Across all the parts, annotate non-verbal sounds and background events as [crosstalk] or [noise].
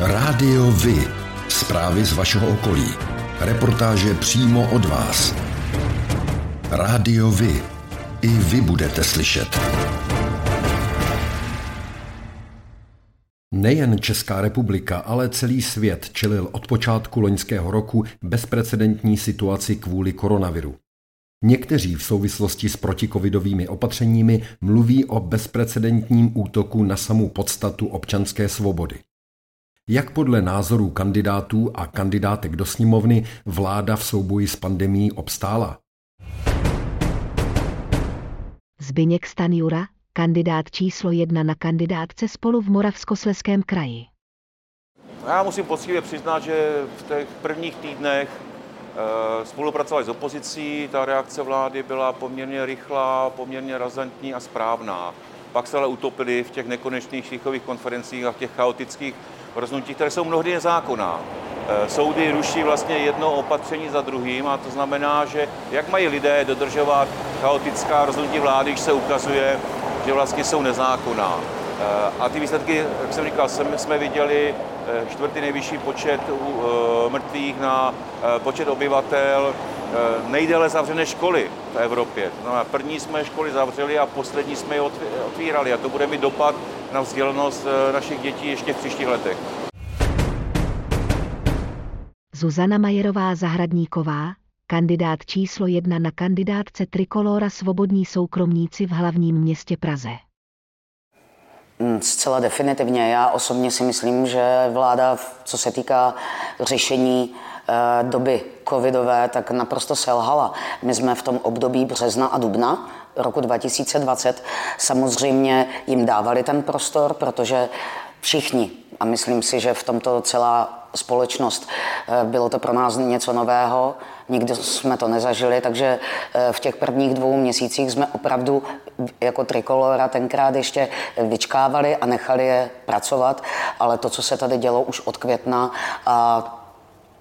Rádio Vy. Zprávy z vašeho okolí. Reportáže přímo od vás. Rádio Vy. I vy budete slyšet. Nejen Česká republika, ale celý svět čelil od počátku loňského roku bezprecedentní situaci kvůli koronaviru. Někteří v souvislosti s protikovidovými opatřeními mluví o bezprecedentním útoku na samou podstatu občanské svobody. Jak podle názorů kandidátů a kandidátek do sněmovny vláda v souboji s pandemí obstála? Zbyněk Stanjura, kandidát číslo jedna na kandidátce spolu v Moravskosleském kraji. Já musím poctivě přiznat, že v těch prvních týdnech e, spolupracovali s opozicí, ta reakce vlády byla poměrně rychlá, poměrně razantní a správná. Pak se ale utopili v těch nekonečných šichových konferencích a v těch chaotických rozhodnutí, které jsou mnohdy nezákonná. Eh, soudy ruší vlastně jedno opatření za druhým a to znamená, že jak mají lidé dodržovat chaotická rozhodnutí vlády, když se ukazuje, že vlastně jsou nezákonná. Eh, a ty výsledky, jak jsem říkal, jsme viděli eh, čtvrtý nejvyšší počet mrtvých na počet obyvatel, nejdéle zavřené školy v Evropě. No a první jsme školy zavřeli a poslední jsme je otvírali a to bude mít dopad na vzdělanost eh, našich dětí ještě v příštích letech. Zuzana Majerová Zahradníková, kandidát číslo jedna na kandidátce Trikolora Svobodní soukromníci v hlavním městě Praze. Hmm, zcela definitivně. Já osobně si myslím, že vláda, co se týká řešení eh, doby covidové, tak naprosto selhala. My jsme v tom období března a dubna roku 2020 samozřejmě jim dávali ten prostor, protože všichni, a myslím si, že v tomto celá společnost, eh, bylo to pro nás něco nového, nikdy jsme to nezažili, takže eh, v těch prvních dvou měsících jsme opravdu jako trikolora tenkrát ještě vyčkávali a nechali je pracovat, ale to, co se tady dělo už od května a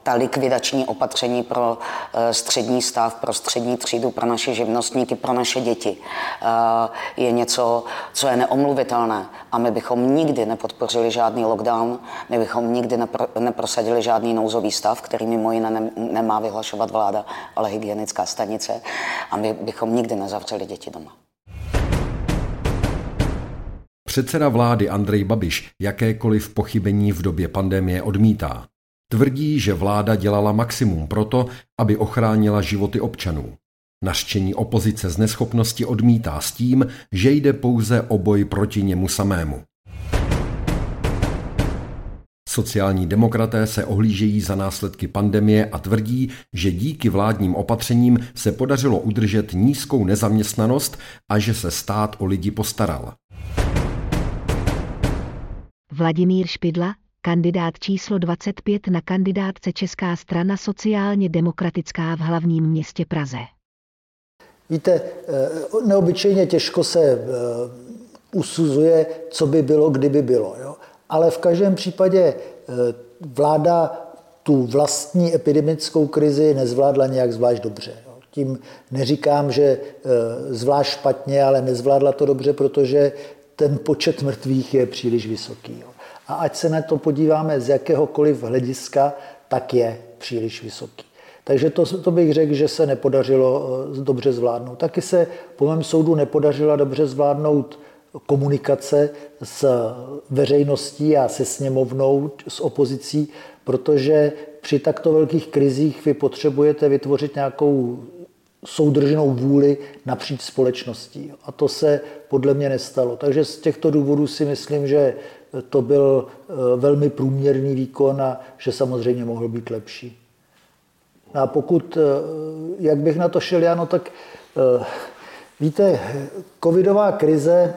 ta likvidační opatření pro eh, střední stav, pro střední třídu, pro naše živnostníky, pro naše děti eh, je něco, co je neomluvitelné. A my bychom nikdy nepodpořili žádný lockdown, my bychom nikdy nepro, neprosadili žádný nouzový stav, který mimo jiné nemá vyhlašovat vláda, ale hygienická stanice. A my bychom nikdy nezavřeli děti doma. Předseda vlády Andrej Babiš jakékoliv pochybení v době pandemie odmítá. Tvrdí, že vláda dělala maximum proto, aby ochránila životy občanů. Naštění opozice z neschopnosti odmítá s tím, že jde pouze o boj proti němu samému. Sociální demokraté se ohlížejí za následky pandemie a tvrdí, že díky vládním opatřením se podařilo udržet nízkou nezaměstnanost a že se stát o lidi postaral. Vladimír Špidla, kandidát číslo 25 na kandidátce Česká strana sociálně demokratická v hlavním městě Praze. Víte, eh, neobyčejně těžko se eh, usuzuje, co by bylo, kdyby bylo. Jo? Ale v každém případě eh, vláda tu vlastní epidemickou krizi nezvládla nějak zvlášť dobře. Tím neříkám, že zvlášť špatně, ale nezvládla to dobře, protože ten počet mrtvých je příliš vysoký. Jo? A ať se na to podíváme z jakéhokoliv hlediska, tak je příliš vysoký. Takže to, to bych řekl, že se nepodařilo eh, dobře zvládnout. Taky se po mém soudu nepodařila dobře zvládnout komunikace s veřejností a se sněmovnou, s opozicí, protože při takto velkých krizích vy potřebujete vytvořit nějakou soudržnou vůli napříč společností. A to se podle mě nestalo. Takže z těchto důvodů si myslím, že to byl eh, velmi průměrný výkon a že samozřejmě mohl být lepší. No a pokud, eh, jak bych na to šel já, no tak eh, víte, covidová krize,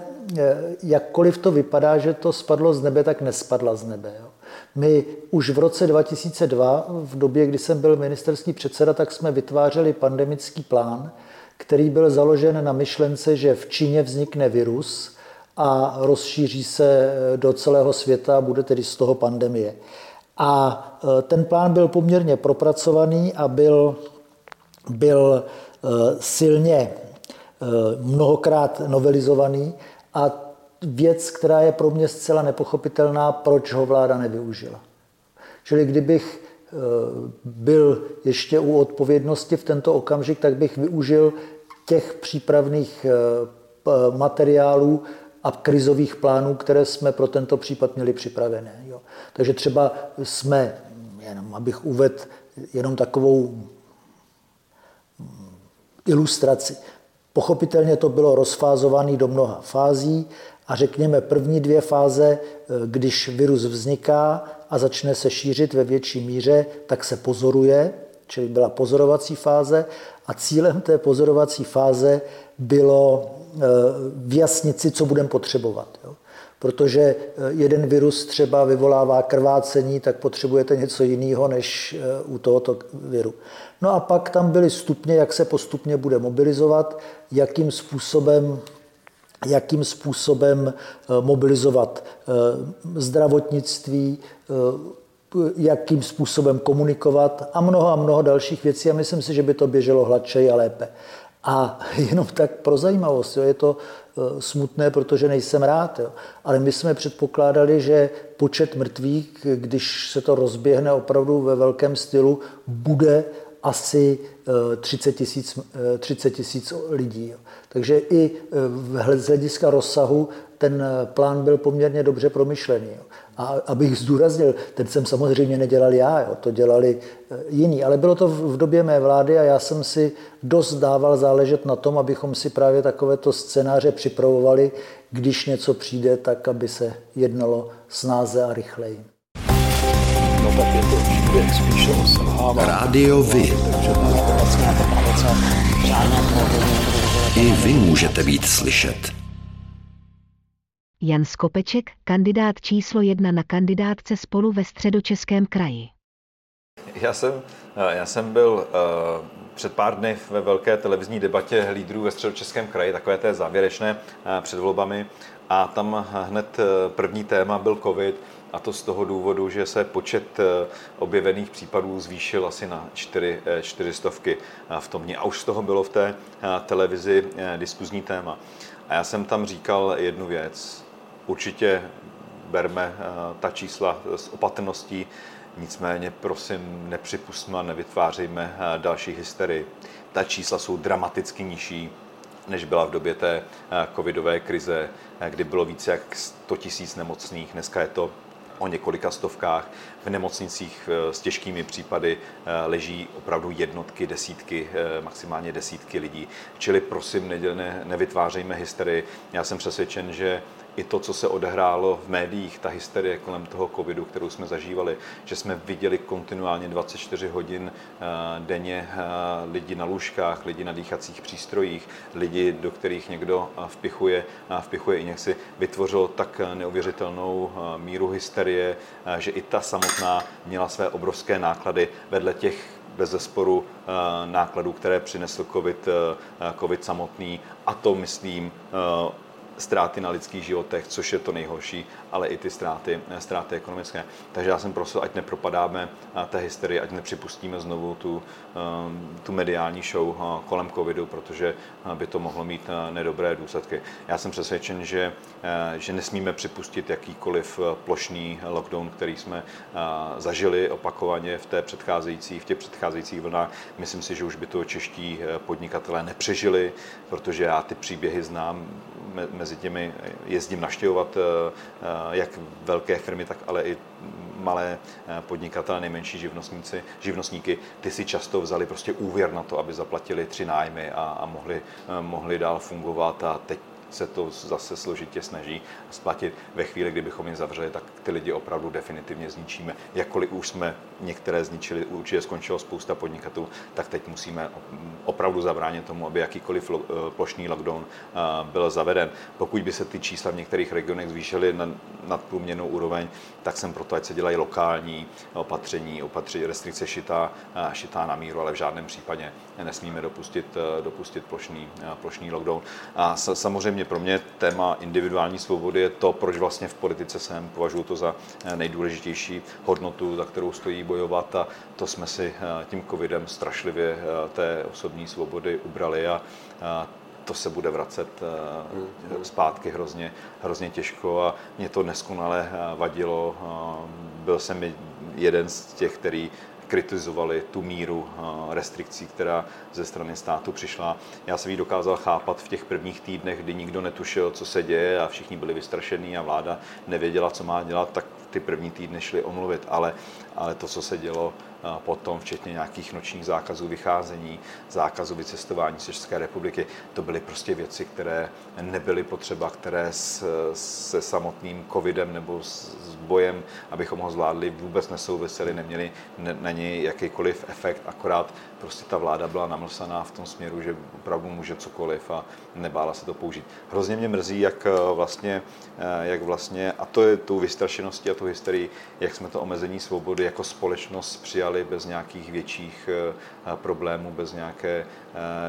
jakkoliv to vypadá, že to spadlo z nebe, tak nespadla z nebe. Jo. My už v roce 2002, v době, kdy jsem byl ministerský předseda, tak jsme vytvářeli pandemický plán, který byl založen na myšlence, že v Číně vznikne virus, a rozšíří se do celého světa a bude tedy z toho pandemie. A e, ten plán byl poměrně propracovaný a byl, byl e, silně mnohokrát novelizovaný a věc, která je pro mě zcela nepochopitelná, proč ho vláda nevyužila. Čili kdybych byl ještě u odpovědnosti v tento okamžik, tak bych využil těch přípravných materiálů a krizových plánů, které jsme pro tento případ měli připravené. Jo. Takže třeba jsme, jenom abych uvedl jenom takovou ilustraci. Pochopitelně to bylo rozfázované do mnoha fází a řekněme první dvě fáze, když virus vzniká a začne se šířit ve větší míře, tak se pozoruje, čili byla pozorovací fáze a cílem té pozorovací fáze bylo vyjasnit si, co budeme potřebovat. Jo. Protože eh, jeden virus třeba vyvolává krvácení, tak potřebujete něco jiného než eh, u tohoto viru. No a pak tam byly stupně, jak se postupně bude mobilizovat, jakým způsobem jakým způsobem mobilizovat zdravotnictví, jakým způsobem komunikovat a mnoho a mnoho dalších věcí a myslím si, že by to běželo hladčej a lépe. A jenom tak pro zajímavost, jo, je to eh, smutné, protože nejsem rád, jo. ale my jsme předpokládali, že počet mrtvých, když se to rozběhne opravdu ve velkém stylu, bude asi 30 eh, tisíc 30 000 lidí. Jo. Takže i z hlediska rozsahu ten plán byl poměrně dobře promyšlený. Jo. A abych zdůraznil, ten jsem samozřejmě nedělal já, jo, to dělali eh, jiní, ale bylo to v době mé vlády a já jsem si dost dával záležet na tom, abychom si právě takovéto scénáře připravovali, když něco přijde, tak aby se jednalo snáze a rychleji. No tak je to spíš Rádio Vy. I vy můžete být slyšet. Jan Skopeček, kandidát číslo jedna na kandidátce spolu ve středočeském kraji. Já jsem, eh, já jsem byl uh, před pár dny ve velké televizní debatě lídrů ve středočeském kraji, takové té závěrečné uh, před volbami a tam hned první téma byl covid a to z toho důvodu, že se počet objevených případů zvýšil asi na čtyři, čtyři stovky v tom dní. A už z toho bylo v té televizi diskuzní téma. A já jsem tam říkal jednu věc určitě berme eh, ta čísla s opatrností, nicméně prosím nepřipustme a nevytvářejme eh, další hysterii. Ta čísla jsou dramaticky nižší, než byla v době té eh, covidové krize, kdy bylo více jak 100 tisíc nemocných. Dneska je to o několika stovkách. V nemocnicích s těžkými případy leží opravdu jednotky, desítky, maximálně desítky lidí. Čili prosím, ne, nevytvářejme hysterii. Já jsem přesvědčen, že i to, co se odehrálo v médiích, ta hysterie kolem toho covidu, kterou jsme zažívali, že jsme viděli kontinuálně 24 hodin eh, denně eh, lidi na lůžkách, lidi na dýchacích přístrojích, lidi, do kterých někdo eh, vpichuje, vpichuje injekci, vytvořilo tak neuvěřitelnou míru hysterie, že i ta samotná měla své obrovské náklady vedle těch bez zesporu nákladů, které přinesl COVID, COVID samotný. A to, myslím, ztráty na lidských životech, což je to nejhorší, ale i ty ztráty, ztráty ekonomické. Takže já jsem prosil, ať nepropadáme té hysterii, ať nepřipustíme znovu tu, um, tu mediální show kolem covidu, protože by to mohlo mít nedobré důsledky. Já jsem přesvědčen, že, že nesmíme připustit jakýkoliv plošný lockdown, který jsme zažili opakovaně v, té předcházející, v těch předcházejících vlnách. Myslím si, že už by to čeští podnikatelé nepřežili, protože já ty příběhy znám mezi těmi jezdím naštěvovat eh, eh, jak velké firmy, tak ale i malé eh, podnikatele, nejmenší živnostníci, živnostníky, ty si často vzali prostě úvěr na to, aby zaplatili tři nájmy a, a mohli, mohli dál fungovat. A teď se to zase složitě snaží splatit. Ve chvíli, kdybychom je zavřeli, tak ty lidi opravdu definitivně zničíme. Jakkoliv už jsme některé zničili, určitě skončilo spousta podnikatelů, tak teď musíme opravdu zabránit tomu, aby jakýkoliv eh, plošný lockdown eh, byl zaveden. Pokud by se ty čísla v některých regionech zvýšily na nadprůměrnou úroveň, tak jsem proto, ať se dělají lokální opatření, opatření restrikce šitá, eh, šitá na míru, ale v žádném případě nesmíme dopustit, dopustit plošný, plošný lockdown. A samozřejmě pro mě téma individuální svobody je to, proč vlastně v politice jsem, považuji to za nejdůležitější hodnotu, za kterou stojí bojovat. A to jsme si tím covidem strašlivě té osobní svobody ubrali a to se bude vracet zpátky hrozně, hrozně těžko. A mě to neskonale vadilo. Byl jsem jeden z těch, který kritizovali tu míru restrikcí, která ze strany státu přišla. Já jsem ji dokázal chápat v těch prvních týdnech, kdy nikdo netušil, co se děje a všichni byli vystrašení a vláda nevěděla, co má dělat, tak ty první týdny šly omluvit, ale, ale to, co se dělo potom, včetně nějakých nočních zákazů vycházení, zákazu vycestování z České republiky, to byly prostě věci, které nebyly potřeba, které se samotným covidem nebo s, bojem, abychom ho zvládli, vůbec nesouvisely, neměli na něj jakýkoliv efekt, akorát prostě ta vláda byla namlsaná v tom směru, že opravdu může cokoliv a nebála se to použít. Hrozně mě mrzí, jak vlastně, jak vlastně a to je tou vystrašeností a tou hysterii, jak jsme to omezení svobody jako společnost přijali bez nějakých větších eh, problémů, bez nějaké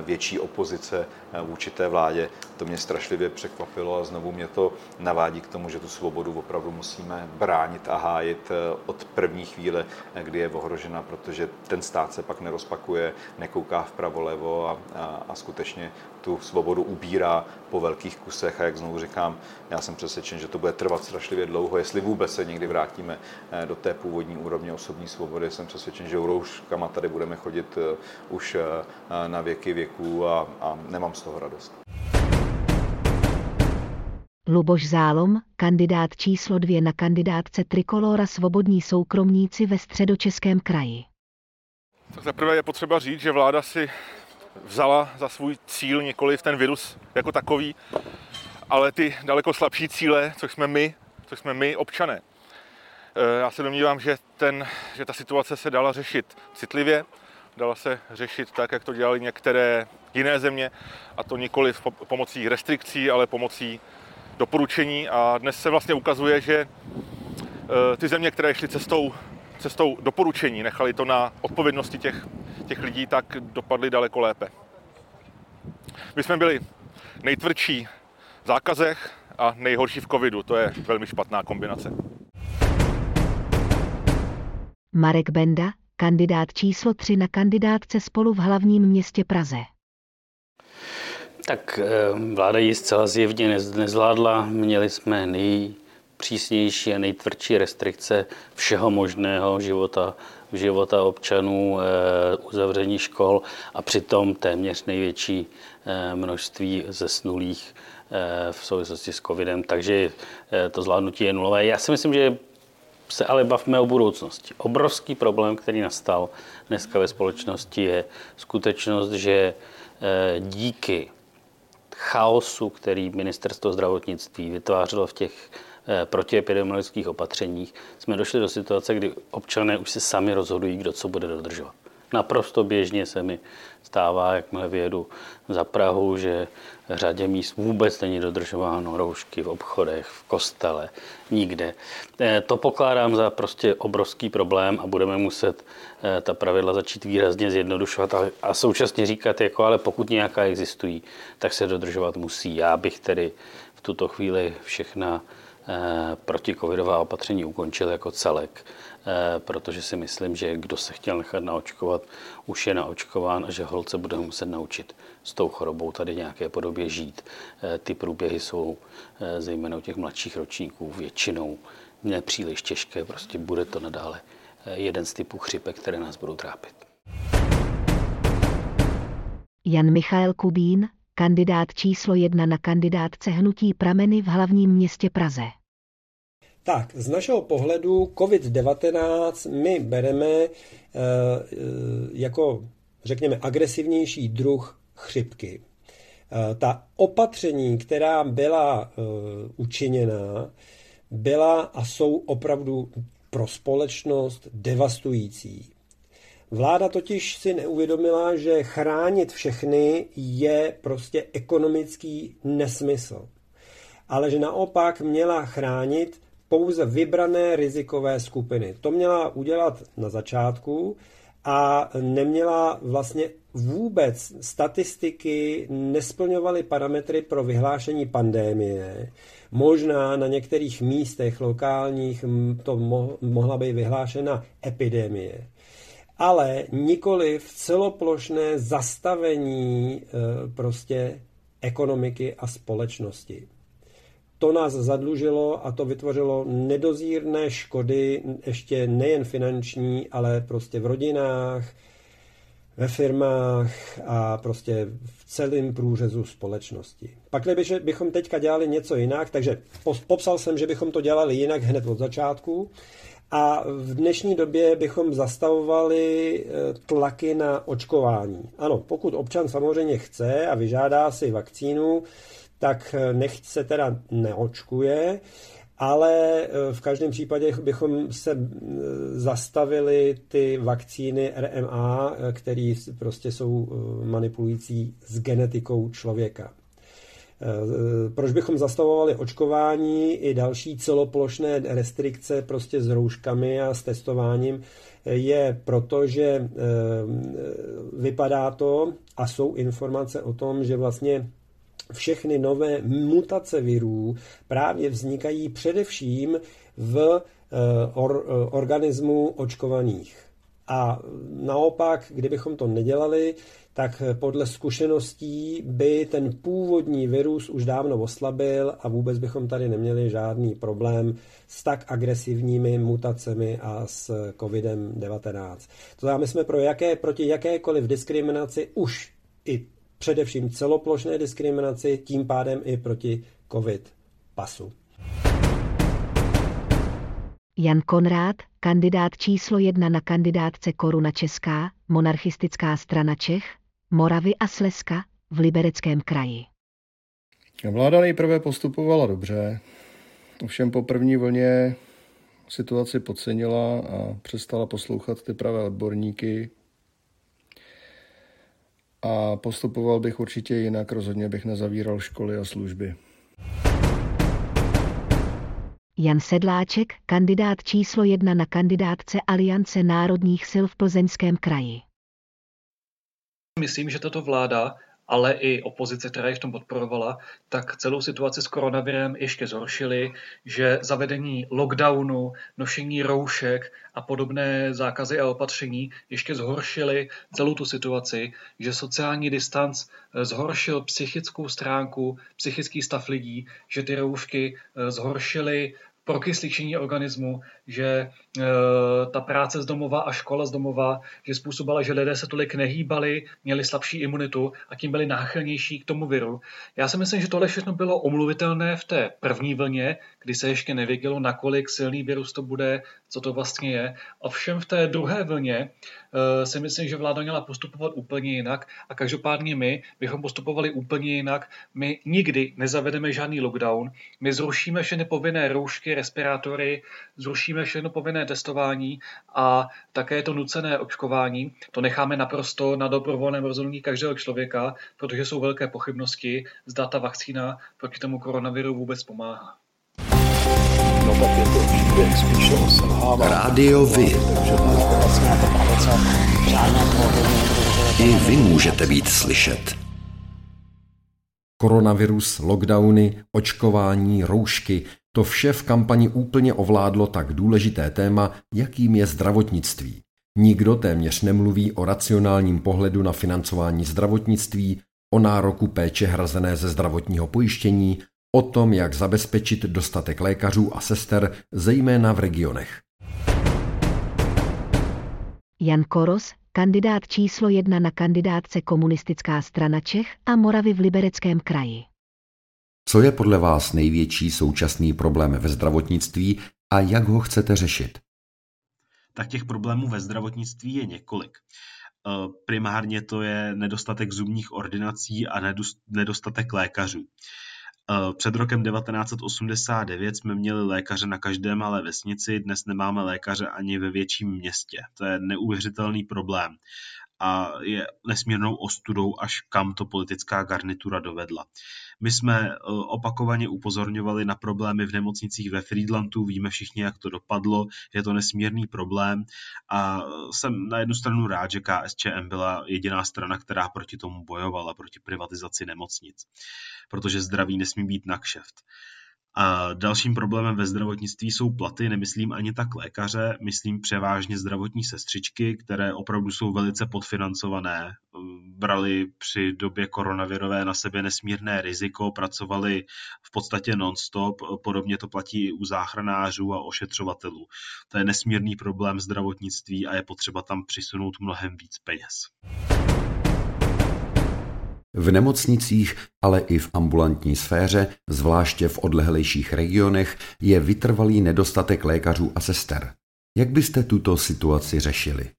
větší opozice eh, vůči té vládě. To mě strašlivě překvapilo a znovu mě to navádí k tomu, že tu svobodu opravdu musíme bránit a hájit od první chvíle, kdy je ohrožena, protože ten stát se pak nerozpakuje, nekouká vpravo levo a, a, a skutečně tu svobodu ubírá po velkých kusech a jak znovu říkám, já jsem přesvědčen, že to bude trvat strašlivě dlouho, jestli vůbec se někdy vrátíme eh, do té původní úrovně osobní svobody, jsem přesvědčen, že rouškama tady budeme chodit eh, už eh, na věky věků a, a nemám z toho radost. Luboš Zálom, kandidát číslo dvě na kandidátce Trikolora Svobodní soukromníci ve středočeském kraji. Tak zaprvé je potřeba říct, že vláda si vzala za svůj cíl nikoli ten virus jako takový, ale ty daleko slabší cíle, což jsme my, což jsme my občané. E, já se domnívám, že, ten, že ta situace se dala řešit citlivě, dala se řešit tak, jak to dělali některé jiné země, a to nikoli pomocí restrikcí, ale pomocí doporučení. A dnes se vlastně ukazuje, že e, ty země, které šly cestou, cestou doporučení, nechali to na odpovědnosti těch těch lidí, tak dopadly daleko lépe. My jsme byli nejtvrdší v zákazech a nejhorší v covidu. To je velmi špatná kombinace. Marek Benda, kandidát číslo 3 na kandidátce spolu v hlavním městě Praze. Tak eh, vláda ji zcela zjevně nezvládla. Měli jsme nejpřísnější a nejtvrdší restrikce všeho možného života života občanů, eh, uzavření škol a přitom téměř největší eh, množství zesnulých v souvislosti s covidem, takže to zvládnutí je nulové. Já si myslím, že se ale bavíme o budoucnosti. Obrovský problém, který nastal dneska ve společnosti, je skutečnost, že díky chaosu, který ministerstvo zdravotnictví vytvářelo v těch Eh, protiepidemiologických opatřeních, jsme došli do situace, kdy občané už se sami rozhodují, kdo co bude dodržovat. Naprosto běžně se mi stává, jakmile vyjedu za Prahu, že řadě míst vůbec není dodržováno roušky v obchodech, v kostele, nikde. Eh, to pokládám za prostě obrovský problém a budeme muset eh, ta pravidla začít výrazně zjednodušovat a současně říkat, jako ale pokud nějaká existují, tak se dodržovat musí. Já bych tedy v tuto chvíli všechna Eh, protikovidová opatření ukončil jako celek, protože si myslím, že kdo se chtěl nechat naočkovat, už je naočkován a že holce bude muset naučit s tou chorobou tady nějaké podobě žít. Eh, ty průběhy jsou zejména u těch mladších ročníků většinou nepříliš těžké, prostě bude to nadále jeden z typů chřipek, které nás budou trápit. Jan Michael Kubín, kandidát číslo jedna na kandidátce hnutí Prameny v hlavním městě Praze. Tak, z našeho pohledu COVID-19 my bereme e, jako, řekněme, agresivnější druh chřipky. E, ta opatření, která byla učiněna, byla a jsou opravdu pro společnost devastující. Vláda totiž si neuvědomila, že chránit všechny je prostě ekonomický nesmysl. Ale že naopak měla chránit pouze vybrané rizikové skupiny. To měla udělat na začátku a neměla vlastně vůbec statistiky, nesplňovaly parametry pro vyhlášení pandémie. Možná na některých místech lokálních to mohla být vyhlášena epidemie ale nikoli v celoplošné zastavení e, prostě ekonomiky a společnosti. To nás zadlužilo a to vytvořilo nedozírné škody, ještě nejen finanční, ale prostě v rodinách, ve firmách a prostě v celém průřezu společnosti. Pak bychom teďka dělali něco jinak, takže popsal jsem, že bychom to dělali jinak hned od začátku a v dnešní době bychom zastavovali eh, tlaky na očkování. Ano, pokud občan samozřejmě chce a vyžádá si vakcínu, tak eh, nechť se teda neočkuje, ale eh, v každém případě bychom se zastavili ty vakcíny RMA, které prostě jsou manipulující s genetikou člověka. Eh, proč bychom zastavovali očkování i další celoplošné restrikce prostě s rouškami a s testováním, je proto, že eh, vypadá to a jsou informace o tom, že vlastně všechny nové mutace virů právě vznikají především v eh, or, organismu očkovaných. A naopak, kdybychom to nedělali, tak podle zkušeností by ten původní virus už dávno oslabil a vůbec bychom tady neměli žádný problém s tak agresivními mutacemi a s COVID-19. To znamená, my jsme pro jaké, proti jakékoliv diskriminaci už i především celoplošné diskriminaci, tím pádem i proti COVID pasu. Jan Konrád, kandidát číslo jedna na kandidátce Koruna Česká, monarchistická strana Čech, Moravy a Slezska v Libereckém kraji. Vláda nejprve postupovala dobře, ovšem po první vlně situaci podcenila a přestala poslouchat ty pravé odborníky. A postupoval bych určitě jinak, rozhodně bych nezavíral školy a služby. Jan Sedláček, kandidát číslo jedna na kandidátce Aliance národních sil v Plzeňském kraji. Myslím, že tato vláda, ale i opozice, která je v tom podporovala, tak celou situaci s koronavirem ještě zhoršili, že zavedení lockdownu, nošení roušek a podobné zákazy a opatření ještě zhoršili celou tu situaci, že sociální distanc eh, zhoršil psychickou stránku, psychický stav lidí, že ty roušky eh, zhoršily prokysličení organismu, že e, ta práce z domova a škola z domova, že způsobila, že lidé se tolik nehýbali, měli slabší imunitu a tím byli náchylnější k tomu viru. Já si myslím, že tohle všechno bylo omluvitelné v té první vlně, kdy se ještě nevědělo, nakolik silný virus to bude, co to vlastně je. Ovšem v té druhé vlně uh, si myslím, že vláda měla postupovat úplně jinak a každopádně my bychom postupovali úplně jinak. My nikdy nezavedeme žádný lockdown, my zrušíme všechny povinné roušky, respirátory, zrušíme všechno povinné testování a také to nucené očkování. To necháme naprosto na dobrovolném rozhodnutí každého člověka, protože jsou velké pochybnosti, zda ta vakcína proti tomu koronaviru vůbec pomáhá. No tak je to příběh spíše o selhávání. Rádio Vy. I vy můžete být slyšet. Koronavirus, lockdowny, očkování, roušky, to vše v kampani úplně ovládlo tak důležité téma, jakým je zdravotnictví. Nikdo téměř nemluví o racionálním pohledu na financování zdravotnictví, o nároku péče hrazené ze zdravotního pojištění, o tom, jak zabezpečit dostatek lékařů a sester, zejména v regionech. Jan Koros, kandidát číslo jedna na kandidátce Komunistická strana Čech a Moravy v Libereckém kraji. Co je podle vás největší současný problém ve zdravotnictví a jak ho chcete řešit? Tak těch problémů ve zdravotnictví je několik. Eh, primárně to je nedostatek zubních ordinací a nedostatek lékařů. Eh, před rokem 1989 jsme měli lékaře na každé malé vesnici, dnes nemáme lékaře ani ve větším městě. To je neuvěřitelný problém a je nesmírnou ostudou, až kam to politická garnitura dovedla. My jsme eh, opakovaně upozorňovali na problémy v nemocnicích ve Friedlandu, víme všichni, jak to dopadlo, je to nesmírný problém a jsem na jednu stranu rád, že KSČM byla jediná strana, která proti tomu bojovala, proti privatizaci nemocnic, protože zdraví nesmí být na kšeft. A dalším problémem ve zdravotnictví jsou platy, nemyslím ani tak lékaře, myslím převážně zdravotní sestřičky, které opravdu jsou velice podfinancované. Brali při době koronavirové na sebe nesmírné riziko, pracovali v podstatě non-stop, podobně to platí i u záchranářů a ošetřovatelů. To je nesmírný problém zdravotnictví a je potřeba tam přisunout mnohem víc peněz. V nemocnicích, ale i v ambulantní sféře, zvláště v odlehlejších regionech, je vytrvalý nedostatek lékařů a sester. Jak byste tuto situaci řešili?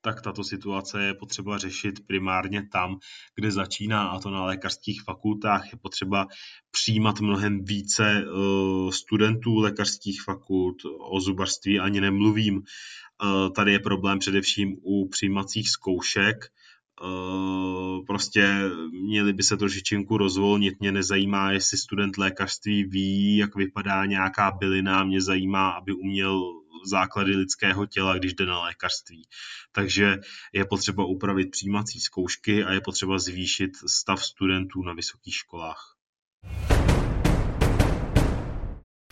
tak tato situace je potřeba řešit primárně tam, kde začíná, a to na lékařských fakultách. Je potřeba přijímat mnohem více eh, studentů lékařských fakult, o zubařství ani nemluvím. Eh, tady je problém především u přijímacích zkoušek, Eh, prostě měli by se trošičinku rozvolnit. Mě nezajímá, jestli student lékařství ví, jak vypadá nějaká bylina, mě zajímá, aby uměl základy lidského těla, když jde na lékařství. Takže je potřeba upravit přijímací zkoušky a je potřeba zvýšit stav studentů na vysokých školách.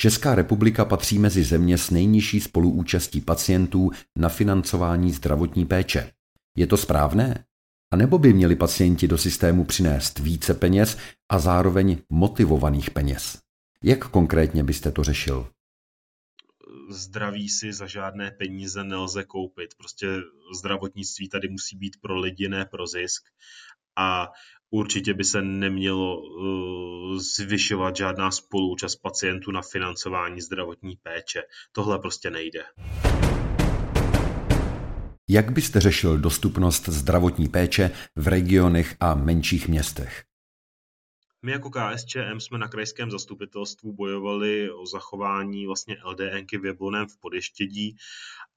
Česká republika patří mezi země s nejnižší spoluúčastí pacientů na financování zdravotní péče. Je to správné? A nebo by měli pacienti do systému přinést více peněz a zároveň motivovaných peněz? Jak konkrétně byste to řešil? Zdraví si za žádné peníze nelze koupit. Prostě zdravotnictví tady musí být pro lidi, ne pro zisk. A určitě by se nemělo uh, zvyšovat žádná spoluúčast pacientů na financování zdravotní péče. Tohle prostě nejde. Jak byste řešil dostupnost zdravotní péče v regionech a menších městech? My jako KSČM jsme na krajském zastupitelstvu bojovali o zachování vlastně LDNky v Jabloném v Podeštědí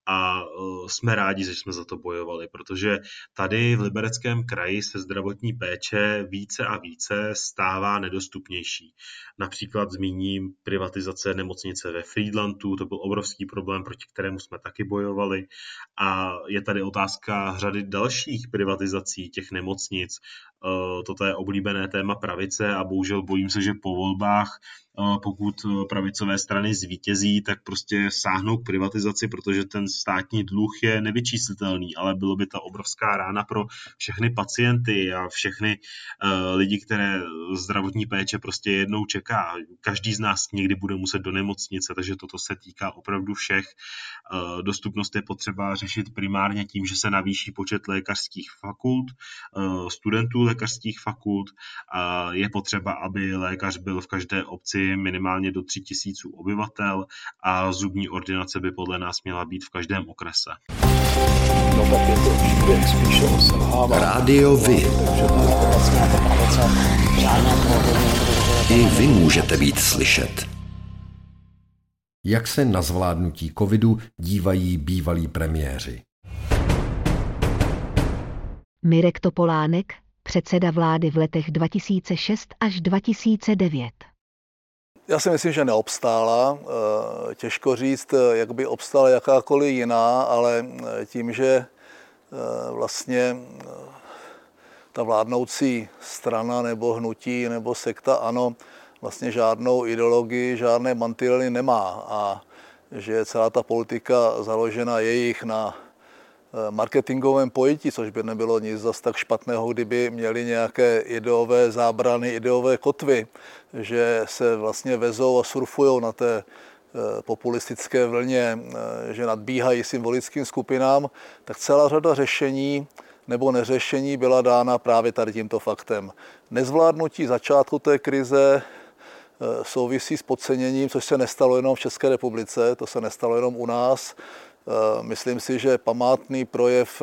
a jsme rádi, že jsme za to bojovali, protože tady v Libereckém kraji se zdravotní péče více a více stává nedostupnější. Například zmíním privatizace nemocnice ve Friedlandu, to byl obrovský problém, proti kterému jsme taky bojovali. A je tady otázka řady dalších privatizací těch nemocnic. E, toto je oblíbené téma pravice a bohužel bojím se, že po volbách pokud e, pravicové strany zvítězí, tak prostě sáhnou k privatizaci, protože ten státní dluh je nevyčíslitelný, ale bylo by to obrovská rána pro všechny pacienty a všechny lidi, které zdravotní péče prostě jednou čeká. Každý z nás někdy bude muset do nemocnice, takže toto se týká opravdu všech. Dostupnost je potřeba řešit primárně tím, že se navýší počet lékařských fakult, studentů lékařských fakult. Je potřeba, aby lékař byl v každé obci minimálně do 3000 obyvatel a zubní ordinace by podle nás měla být v každém okrese. No tak je to spíš Rádio Vy. I vy můžete být slyšet. Jak se na zvládnutí covidu dívají bývalí premiéři? Mirek Topolánek, předseda vlády v letech 2006 až 2009. Já si myslím, že neobstála. Eh, těžko říct, eh, jak by obstála jakákoliv jiná, ale eh, tím, že vlastně ta vládnoucí strana nebo hnutí nebo sekta ano, vlastně žádnou ideologii, žádné mantinely nemá a že celá ta politika založena jejich na marketingovém pojití, což by nebylo nic zas tak špatného, kdyby měli nějaké ideové zábrany, ideové kotvy, že se vlastně vezou a surfují na té eh, populistické vlně, eh, že nadbíhají symbolickým skupinám, tak celá řada řešení nebo neřešení byla dána právě tady tímto faktem. Nezvládnutí začátku té krize eh, souvisí s podceněním, což se nestalo jenom v České republice, to se nestalo jenom u nás. Myslím si, že památný projev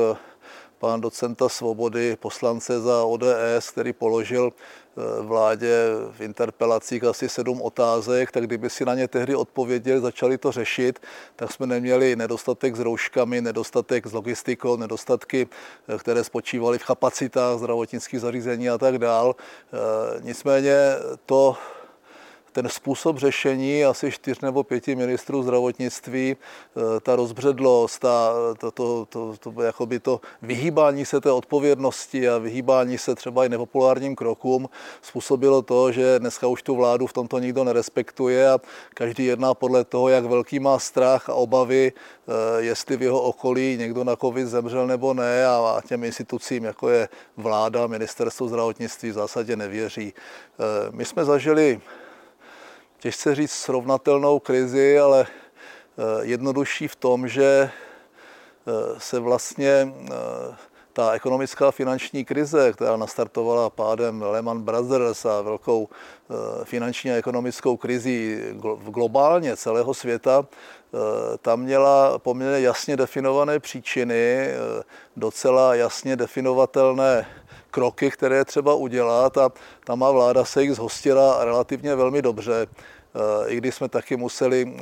pana docenta Svobody, poslance za ODS, který položil Eh, vládě v interpelacích asi sedm otázek, tak kdyby si na ně tehdy odpověděli, začali to řešit, tak jsme neměli nedostatek s rouškami, nedostatek s logistikou, nedostatky, eh, které spočívaly v kapacitách zdravotnických zařízení a tak dál. Eh, nicméně to ten způsob řešení asi čtyř nebo pěti ministrů zdravotnictví, ta rozbředlost, ta, to, to, to, to, to, jakoby to vyhýbání se té odpovědnosti a vyhýbání se třeba i nepopulárním krokům způsobilo to, že dneska už tu vládu v tomto nikdo nerespektuje a každý jedná podle toho, jak velký má strach a obavy, jestli v jeho okolí někdo na covid zemřel nebo ne a těm institucím, jako je vláda, ministerstvo zdravotnictví v zásadě nevěří. My jsme zažili těžce říct srovnatelnou krizi, ale jednodušší v tom, že se vlastně ta ekonomická finanční krize, která nastartovala pádem Lehman Brothers a velkou finanční a ekonomickou krizi globálně celého světa, tam měla poměrně jasně definované příčiny, docela jasně definovatelné kroky, které třeba udělat a ta má vláda se jich zhostila relativně velmi dobře. I když jsme taky museli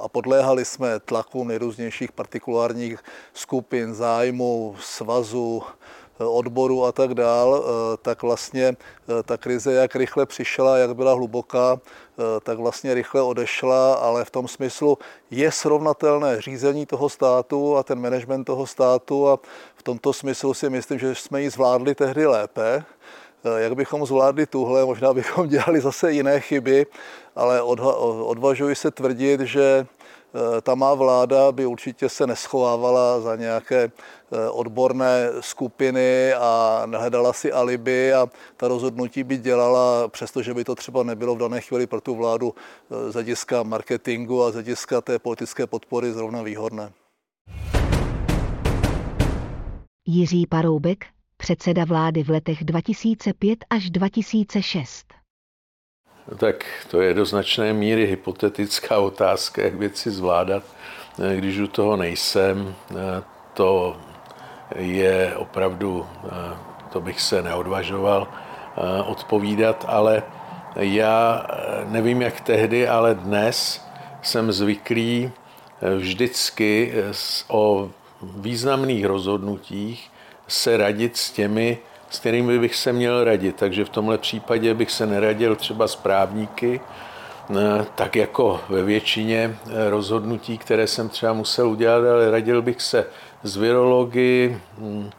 a podléhali jsme tlaku nejrůznějších partikulárních skupin, zájmu, svazu, odboru a tak dál, tak vlastně ta krize, jak rychle přišla, jak byla hluboká, tak vlastně rychle odešla, ale v tom smyslu je srovnatelné řízení toho státu a ten management toho státu a v tomto smyslu si myslím, že jsme ji zvládli tehdy lépe. Jak bychom zvládli tuhle, možná bychom [laughs] dělali zase jiné chyby, ale odvažuji se tvrdit, že Eh, ta má vláda by určitě se neschovávala za nějaké eh, odborné skupiny a nehledala si alibi a ta rozhodnutí by dělala, přestože by to třeba nebylo v dané chvíli pro tu vládu eh, z hlediska marketingu a z hlediska té politické podpory zrovna výhodné. Jiří Paroubek, předseda vlády v letech 2005 až 2006. Tak to je do značné míry hypotetická otázka, jak věci zvládat, když u toho nejsem. To je opravdu, to bych se neodvažoval odpovídat, ale já nevím jak tehdy, ale dnes jsem zvyklý vždycky o významných rozhodnutích se radit s těmi, s kterými bych se měl radit. Takže v tomhle případě bych se neradil třeba s právníky, eh, tak jako ve většině eh, rozhodnutí, které jsem třeba musel udělat, ale radil bych se s virologi, hm,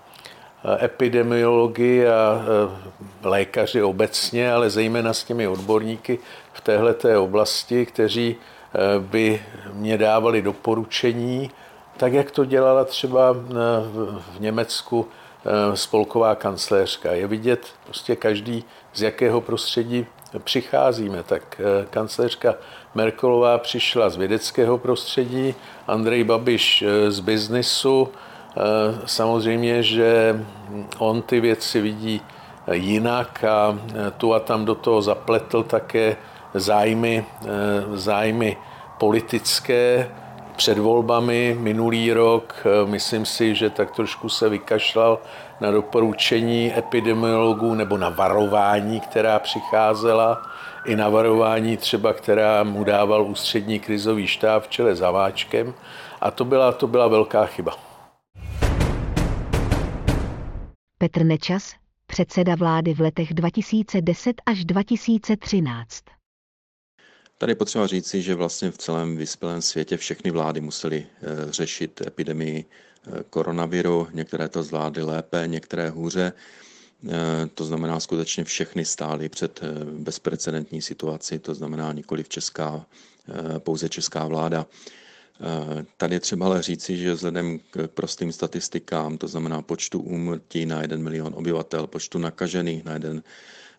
epidemiologi a eh, lékaři obecně, ale zejména s těmi odborníky v téhleté oblasti, kteří by mě dávali doporučení, tak jak to dělala třeba v Německu Eh, spolková kancléřka. Je vidět prostě každý, z jakého prostředí přicházíme. Tak eh, kancléřka Merkelová přišla z vědeckého prostředí, Andrej Babiš eh, z biznisu. Samozřejmě, že on ty věci vidí jinak a tu a tam do toho zapletl také zájmy, zájmy politické, před volbami minulý rok, eh, myslím si, že tak trošku se vykašlal na doporučení epidemiologů nebo na varování, která přicházela, i na varování třeba, která mu dával ústřední krizový štáb v čele za Váčkem. A to byla, to byla velká chyba. Petr Nečas, předseda vlády v letech 2010 až 2013. Tady potřeba říci, že vlastně v celém vyspělém světě všechny vlády musely eh, řešit epidemii eh, koronaviru. Některé to zvládly lépe, některé hůře. Eh, to znamená, skutečně všechny stály před bezprecedentní situaci, to znamená nikoli v česká, pouze česká vláda. Tady je třeba ale říci, že vzhledem k prostým statistikám, to znamená počtu úmrtí na 1 milion obyvatel, počtu nakažených na 1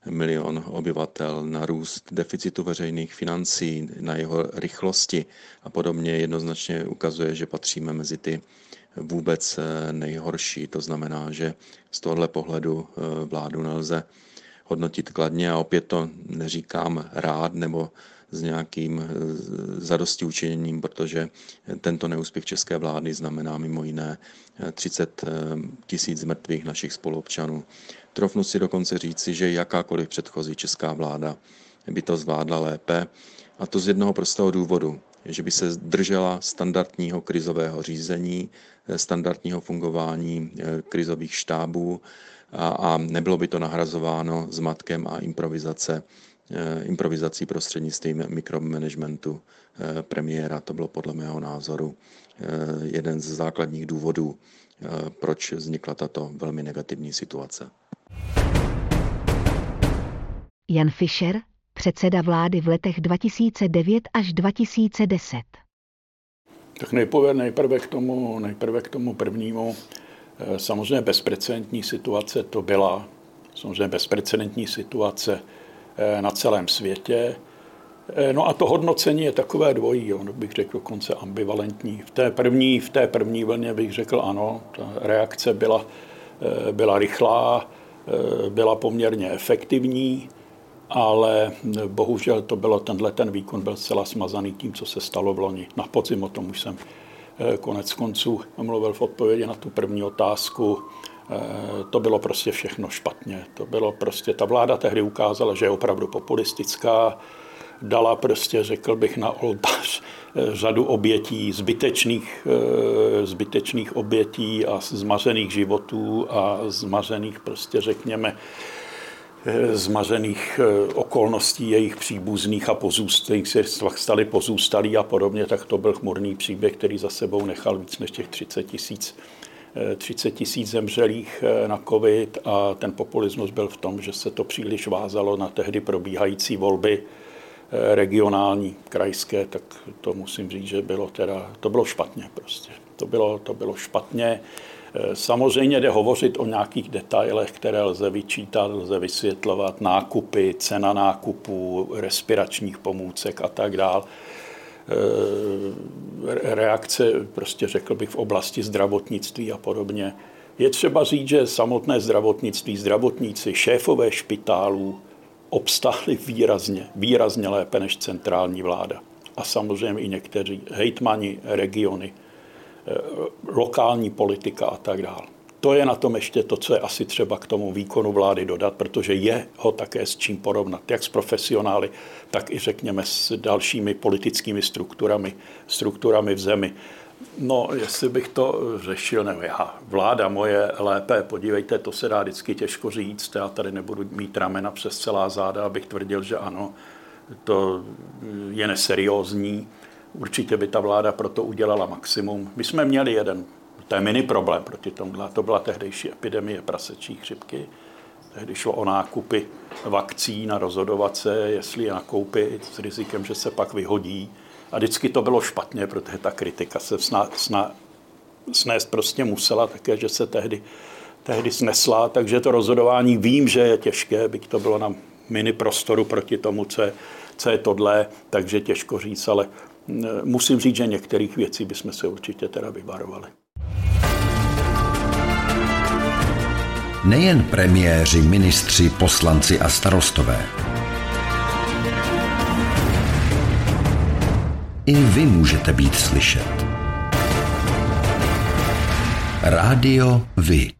milion obyvatel, na růst deficitu veřejných financí, na jeho rychlosti a podobně jednoznačně ukazuje, že patříme mezi ty vůbec eh, nejhorší. To znamená, že z tohohle pohledu eh, vládu nelze hodnotit kladně a opět to neříkám rád nebo s nějakým eh, zadosti učiněním, protože tento neúspěch české vlády znamená mimo jiné 30 tisíc mrtvých našich spoluobčanů. Trofnu si dokonce říci, že jakákoliv předchozí česká vláda by to zvládla lépe, a to z jednoho prostého důvodu, že by se držela standardního krizového řízení, standardního fungování eh, krizových štábů a, a nebylo by to nahrazováno zmatkem a improvizace improvizací prostřednictvím mikromanagementu premiéra. To bylo podle mého názoru jeden z základních důvodů, proč vznikla tato velmi negativní situace. Jan Fischer, předseda vlády v letech 2009 až 2010. Tak nejprve, nejprve, k tomu, nejprve k tomu prvnímu. Eh, samozřejmě bezprecedentní situace to byla. Samozřejmě bezprecedentní situace eh, na celém světě. Eh, no a to hodnocení je takové dvojí, ono bych řekl dokonce ambivalentní. V té první, v té první vlně bych řekl ano, ta reakce byla, byla rychlá, byla poměrně efektivní ale bohužel to bylo, tenhle ten výkon byl zcela smazaný tím, co se stalo v loni. Na podzim o tom už jsem eh, konec konců mluvil v odpovědi na tu první otázku. Eh, to bylo prostě všechno špatně. To bylo prostě, ta vláda tehdy ukázala, že je opravdu populistická, dala prostě, řekl bych, na oltář eh, řadu obětí, zbytečných, zbytečných obětí a zmařených životů a zmařených prostě, řekněme, Eh, zmařených eh, okolností jejich příbuzných a pozůstalých se stali pozůstalí a podobně, tak to byl chmurný příběh, který za sebou nechal víc než těch 30 tisíc 30 eh, tisíc zemřelých na covid a ten populismus byl v tom, že se to příliš vázalo na tehdy probíhající volby regionální, krajské, tak to musím říct, že bylo teda, to bylo špatně prostě. To bylo, to bylo špatně. Eh, samozřejmě jde hovořit o nějakých detailech, které lze vyčítat, lze vysvětlovat, nákupy, cena nákupů, respiračních pomůcek a tak dále. Eh, reakce, prostě řekl bych, v oblasti zdravotnictví a podobně. Je třeba říct, že samotné zdravotnictví, zdravotníci, šéfové špitálů obstáli výrazně, výrazně lépe než centrální vláda. A samozřejmě i někteří hejtmani, regiony, Eh, lokální politika a tak dále. To je na tom ještě to, co je asi třeba k tomu výkonu vlády dodat, protože je ho také s čím porovnat, jak s profesionály, tak i řekněme s dalšími politickými strukturami, strukturami v zemi. No, jestli bych to řešil, nebo já, vláda moje lépe, podívejte, to se dá vždycky těžko říct, já tady nebudu mít ramena přes celá záda, abych tvrdil, že ano, to je neseriózní. Určitě by ta vláda proto udělala maximum. My jsme měli jeden, to je mini problém proti tomu, to byla tehdejší epidemie prasečí chřipky. Tehdy šlo o nákupy vakcín a rozhodovat se, jestli je nakoupit s rizikem, že se pak vyhodí. A vždycky to bylo špatně, protože ta kritika se sna, sna, snést prostě musela také, že se tehdy, tehdy snesla. Takže to rozhodování vím, že je těžké, byť to bylo na mini prostoru proti tomu, co je, co je tohle, takže těžko říct, ale musím říct, že některých věcí bychom se určitě teda vyvarovali. Nejen premiéři, ministři, poslanci a starostové. I vy můžete být slyšet. Rádio Vy.